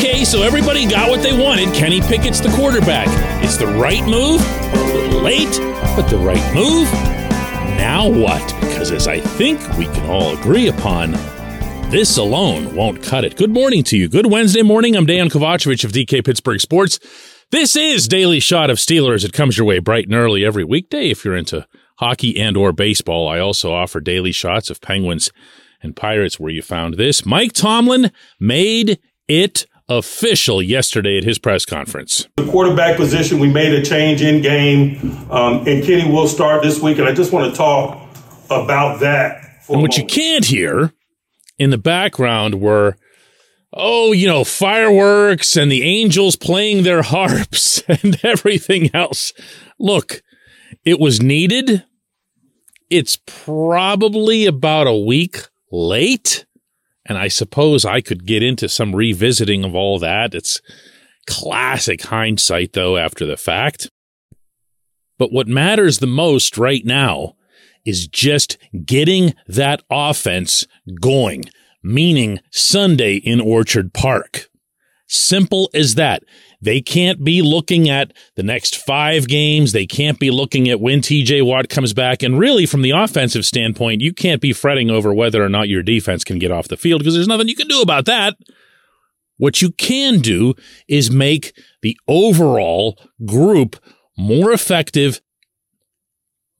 Okay, so everybody got what they wanted. Kenny Pickett's the quarterback. It's the right move, a little late, but the right move. Now what? Because as I think we can all agree upon, this alone won't cut it. Good morning to you. Good Wednesday morning. I'm Dan Kovacevic of DK Pittsburgh Sports. This is Daily Shot of Steelers. It comes your way bright and early every weekday if you're into hockey and or baseball. I also offer daily shots of Penguins and Pirates where you found this. Mike Tomlin made it official yesterday at his press conference. The quarterback position, we made a change in game, um, and Kenny will start this week. And I just want to talk about that. and what you can't hear in the background were, oh, you know, fireworks and the angels playing their harps and everything else. Look, it was needed. It's probably about a week late. And I suppose I could get into some revisiting of all that. It's classic hindsight, though, after the fact. But what matters the most right now is just getting that offense going, meaning Sunday in Orchard Park. Simple as that. They can't be looking at the next five games. They can't be looking at when TJ Watt comes back. And really, from the offensive standpoint, you can't be fretting over whether or not your defense can get off the field because there's nothing you can do about that. What you can do is make the overall group more effective,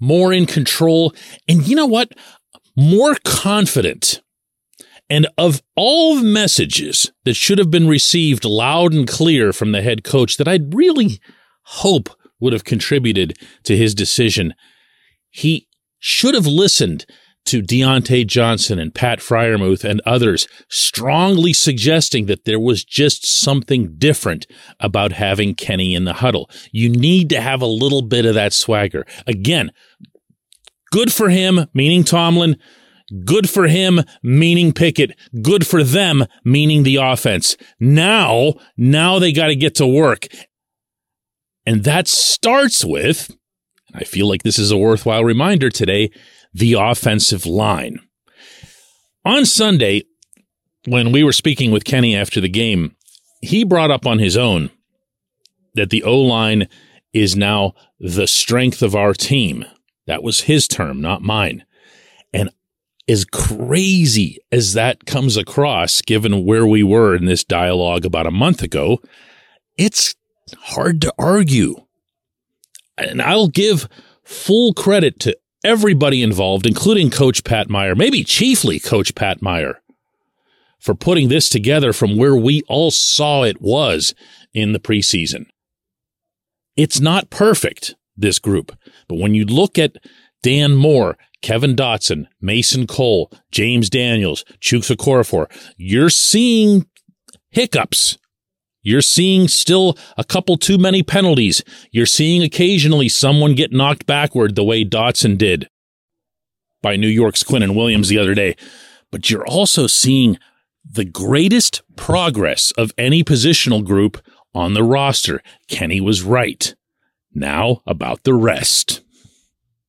more in control, and you know what? More confident. And of all the messages that should have been received loud and clear from the head coach that I'd really hope would have contributed to his decision, he should have listened to Diontae Johnson and Pat Freiermuth and others strongly suggesting that there was just something different about having Kenny in the huddle. You need to have a little bit of that swagger. Again, good for him, meaning Tomlin. Good for him, meaning Pickett. Good for them, meaning the offense. Now, now they got to get to work. And that starts with, I feel like this is a worthwhile reminder today, the offensive line. On Sunday, when we were speaking with Kenny after the game, he brought up on his own that the O line is now the strength of our team. That was his term, not mine. As crazy as that comes across, given where we were in this dialogue about a month ago, it's hard to argue. And I'll give full credit to everybody involved, including Coach Pat Meyer, maybe chiefly Coach Pat Meyer, for putting this together from where we all saw it was in the preseason. It's not perfect, this group, but when you look at Dan Moore, Kevin Dotson, Mason Cole, James Daniels, Chuks Okorafor, you're seeing hiccups. You're seeing still a couple too many penalties. You're seeing occasionally someone get knocked backward the way Dotson did by New York's Quinnen Williams the other day. But you're also seeing the greatest progress of any positional group on the roster. Kenny was right. Now about the rest.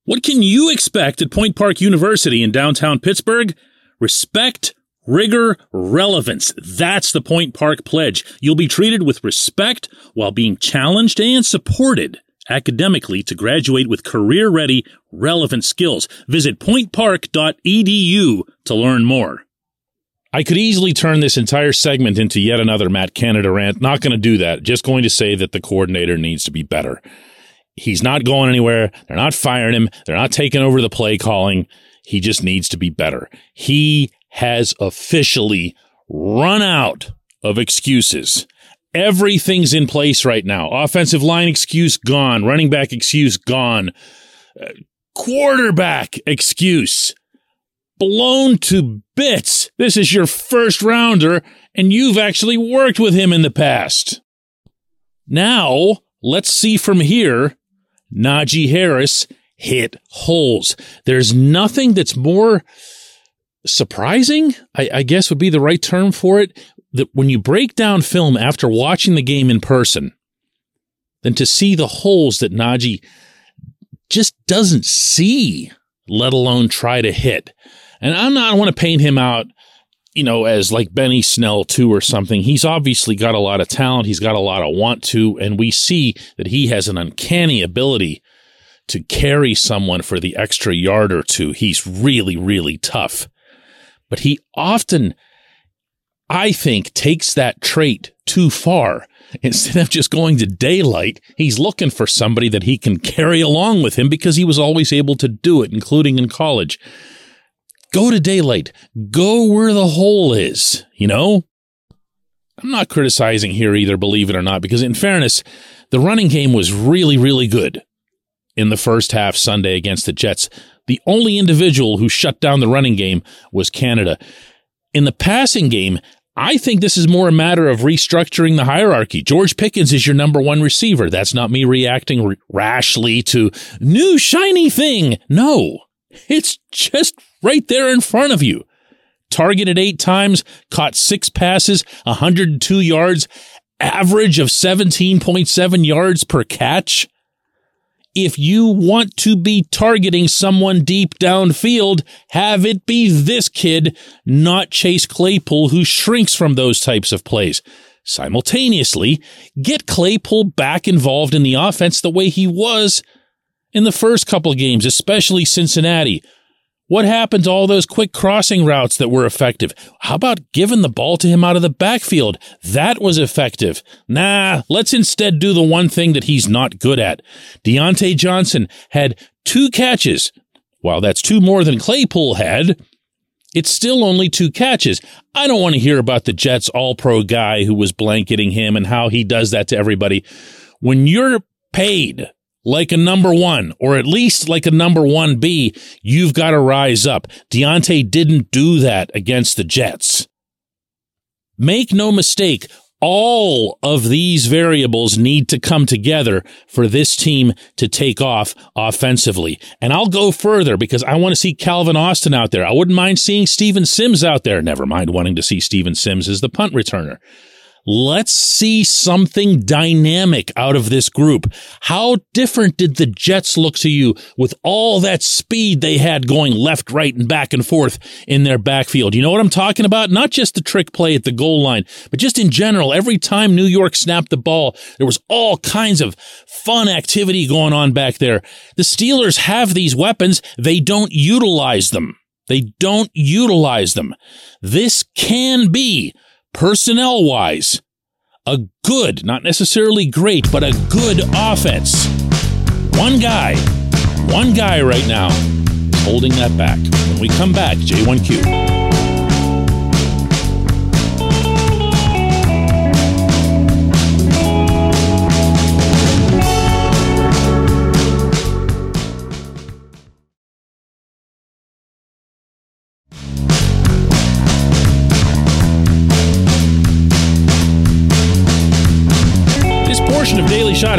What can you expect at Point Park University in downtown Pittsburgh? Respect, rigor, relevance. That's the Point Park pledge. You'll be treated with respect while being challenged and supported academically to graduate with career ready, relevant skills. Visit pointpark.edu to learn more. I could easily turn this entire segment into yet another Matt Canada rant. Not going to do that. Just going to say that the coordinator needs to be better. He's not going anywhere. They're not firing him. They're not taking over the play calling. He just needs to be better. He has officially run out of excuses. Everything's in place right now. Offensive line excuse gone. Running back excuse gone. Uh, quarterback excuse blown to bits. This is your first rounder, and you've actually worked with him in the past. Now, let's see from here Najee Harris hit holes. There's nothing that's more surprising, I, I, guess would be the right term for it, that when you break down film after watching the game in person, than to see the holes that Najee just doesn't see, let alone try to hit. And I'm not, I want to paint him out you know, as like Benny Snell too or something. He's obviously got a lot of talent. He's got a lot of want to, and we see that he has an uncanny ability to carry someone for the extra yard or two. He's really, really tough. But he often, I think, takes that trait too far. Instead of just going to daylight, he's looking for somebody that he can carry along with him because he was always able to do it, including in college. Go to daylight. Go where the hole is, you know? I'm not criticizing here either, believe it or not, because in fairness, the running game was really, really good in the first half Sunday against the Jets. The only individual who shut down the running game was Canada. In the passing game, I think this is more a matter of restructuring the hierarchy. George Pickens is your number one receiver. That's not me reacting rashly to new shiny thing. No, it's just right there in front of you. Targeted eight times, caught six passes, 102 yards, average of 17.7 yards per catch. If you want to be targeting someone deep downfield, have it be this kid, not Chase Claypool, who shrinks from those types of plays. Simultaneously, get Claypool back involved in the offense the way he was in the first couple games, especially Cincinnati. What happened to all those quick crossing routes that were effective? How about giving the ball to him out of the backfield? That was effective. Nah, let's instead do the one thing that he's not good at. Diontae Johnson had two catches. While that's two more than Claypool had, it's still only two catches. I don't want to hear about the Jets all pro guy who was blanketing him and how he does that to everybody. When you're paid like a number one, or at least like a number one B, you've got to rise up. Diontae didn't do that against the Jets. Make no mistake, all of these variables need to come together for this team to take off offensively. And I'll go further because I want to see Calvin Austin out there. I wouldn't mind seeing Steven Sims out there. Never mind wanting to see Steven Sims as the punt returner. Let's see something dynamic out of this group. How different did the Jets look to you with all that speed they had going left, right, and back and forth in their backfield? You know what I'm talking about? Not just the trick play at the goal line, but just in general, every time New York snapped the ball, there was all kinds of fun activity going on back there. The Steelers have these weapons. They don't utilize them. They don't utilize them. This can be personnel wise, a good, not necessarily great, but a good offense. One guy, one guy right now is holding that back. When we come back, J1Q.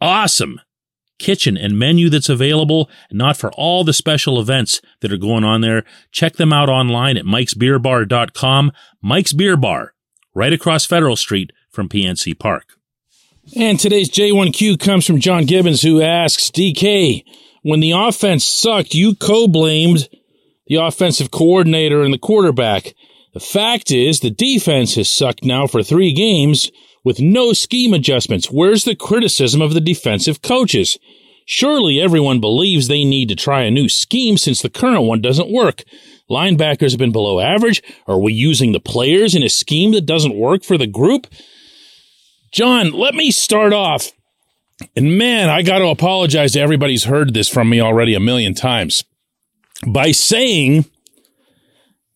awesome kitchen and menu that's available, not for all the special events that are going on there. Check them out online at mikesbeerbar.com. Mike's Beer Bar, right across Federal Street from PNC Park. And today's J1Q comes from John Gibbons, who asks DK, when the offense sucked, you co blamed the offensive coordinator and the quarterback. The fact is, the defense has sucked now for three games with no scheme adjustments. Where's the criticism of the defensive coaches? Surely everyone believes they need to try a new scheme since the current one doesn't work. Linebackers have been below average. Are we using the players in a scheme that doesn't work for the group? John, let me start off. And man, I got to apologize to everybody who's heard this from me already a million times by saying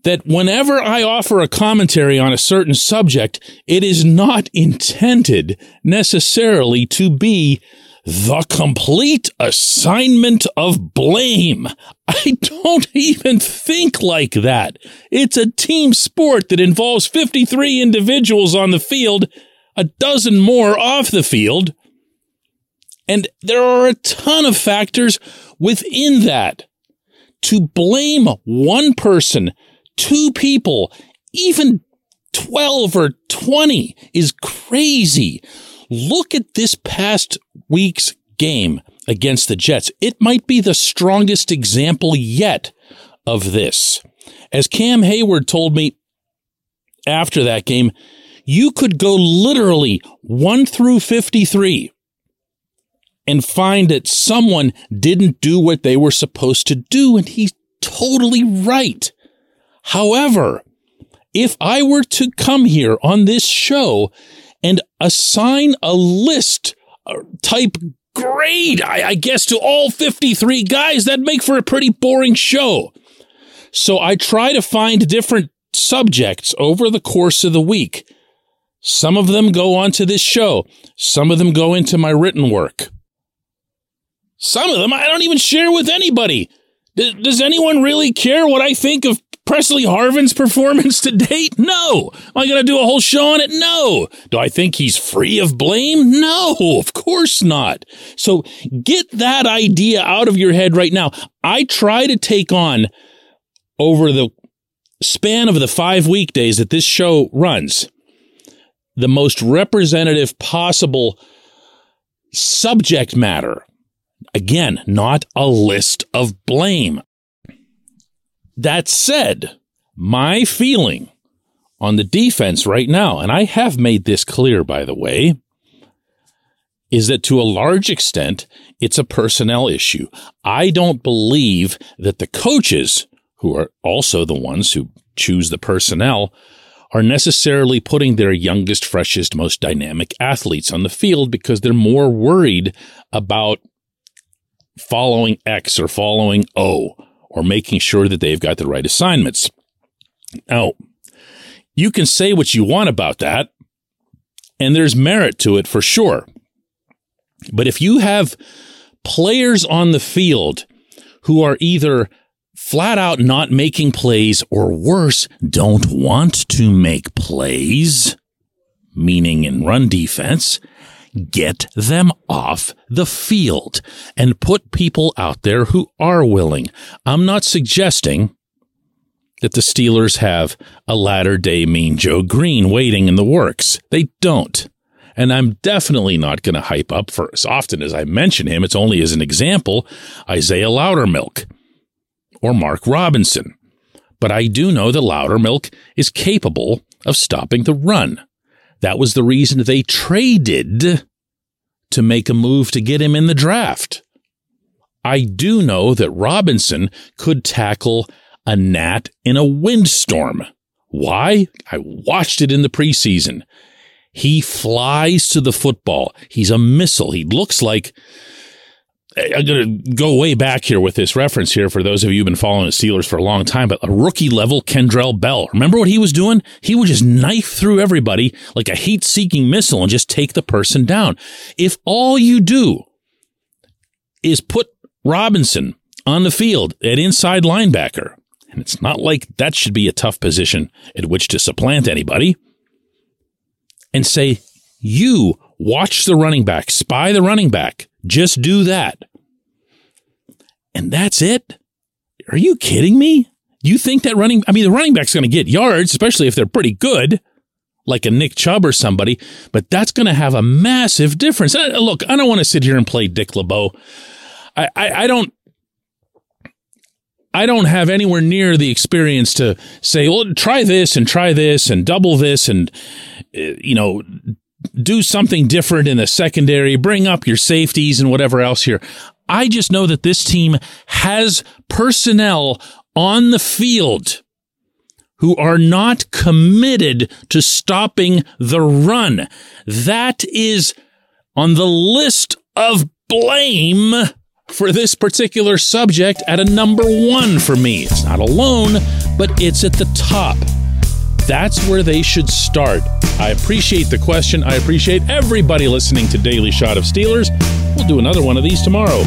that whenever I offer a commentary on a certain subject, it is not intended necessarily to be the complete assignment of blame. I don't even think like that. It's a team sport that involves 53 individuals on the field, a dozen more off the field. And there are a ton of factors within that. To blame one person, two people, even 12 or 20 is crazy. Look at this past week's game against the Jets. It might be the strongest example yet of this. As Cam Heyward told me after that game, you could go literally 1 through 53 and find that someone didn't do what they were supposed to do. And he's totally right. However, if I were to come here on this show and assign a list uh, type grade, I, I guess, to all 53 guys, that'd make for a pretty boring show. So I try to find different subjects over the course of the week. Some of them go onto this show. Some of them go into my written work. Some of them I don't even share with anybody. Does anyone really care what I think of Pressley Harvin's performance to date? No. Am I going to do a whole show on it? No. Do I think he's free of blame? No, of course not. So get that idea out of your head right now. I try to take on over the span of the five weekdays that this show runs the most representative possible subject matter. Again, not a list of blame. That said, my feeling on the defense right now, and I have made this clear, by the way, is that to a large extent, it's a personnel issue. I don't believe that the coaches, who are also the ones who choose the personnel, are necessarily putting their youngest, freshest, most dynamic athletes on the field because they're more worried about following X or following O or making sure that they've got the right assignments. Now, you can say what you want about that, and there's merit to it for sure. But if you have players on the field who are either flat out not making plays or worse, don't want to make plays, meaning in run defense, get them off the field and put people out there who are willing. I'm not suggesting that the Steelers have a latter day Mean Joe Greene waiting in the works. They don't. And I'm definitely not going to hype up for as often as I mention him. It's only as an example, Isaiah Loudermilk or Mark Robinson. But I do know that Loudermilk is capable of stopping the run. That was the reason they traded to make a move to get him in the draft. I do know that Robinson could tackle a gnat in a windstorm. Why? I watched it in the preseason. He flies to the football. He's a missile. He looks like I'm going to go way back here with this reference here for those of you who've been following the Steelers for a long time, but a rookie level Kendrell Bell. Remember what he was doing? He would just knife through everybody like a heat seeking missile and just take the person down. If all you do is put Robinson on the field at inside linebacker, and it's not like that should be a tough position at which to supplant anybody, and say, you watch the running back, spy the running back just do that. And that's it. Are you kidding me? You think that running, I mean, the running back's going to get yards, especially if they're pretty good, like a Nick Chubb or somebody, but that's going to have a massive difference. look, I don't want to sit here and play Dick LeBeau. I, I, I don't, I don't have anywhere near the experience to say, well, try this and try this and double this and, uh, you know, do something different in the secondary, bring up your safeties and whatever else here. I just know that this team has personnel on the field who are not committed to stopping the run. That is on the list of blame for this particular subject at a number one for me. It's not alone, but it's at the top. That's where they should start. I appreciate the question. I appreciate everybody listening to Daily Shot of Steelers. We'll do another one of these tomorrow.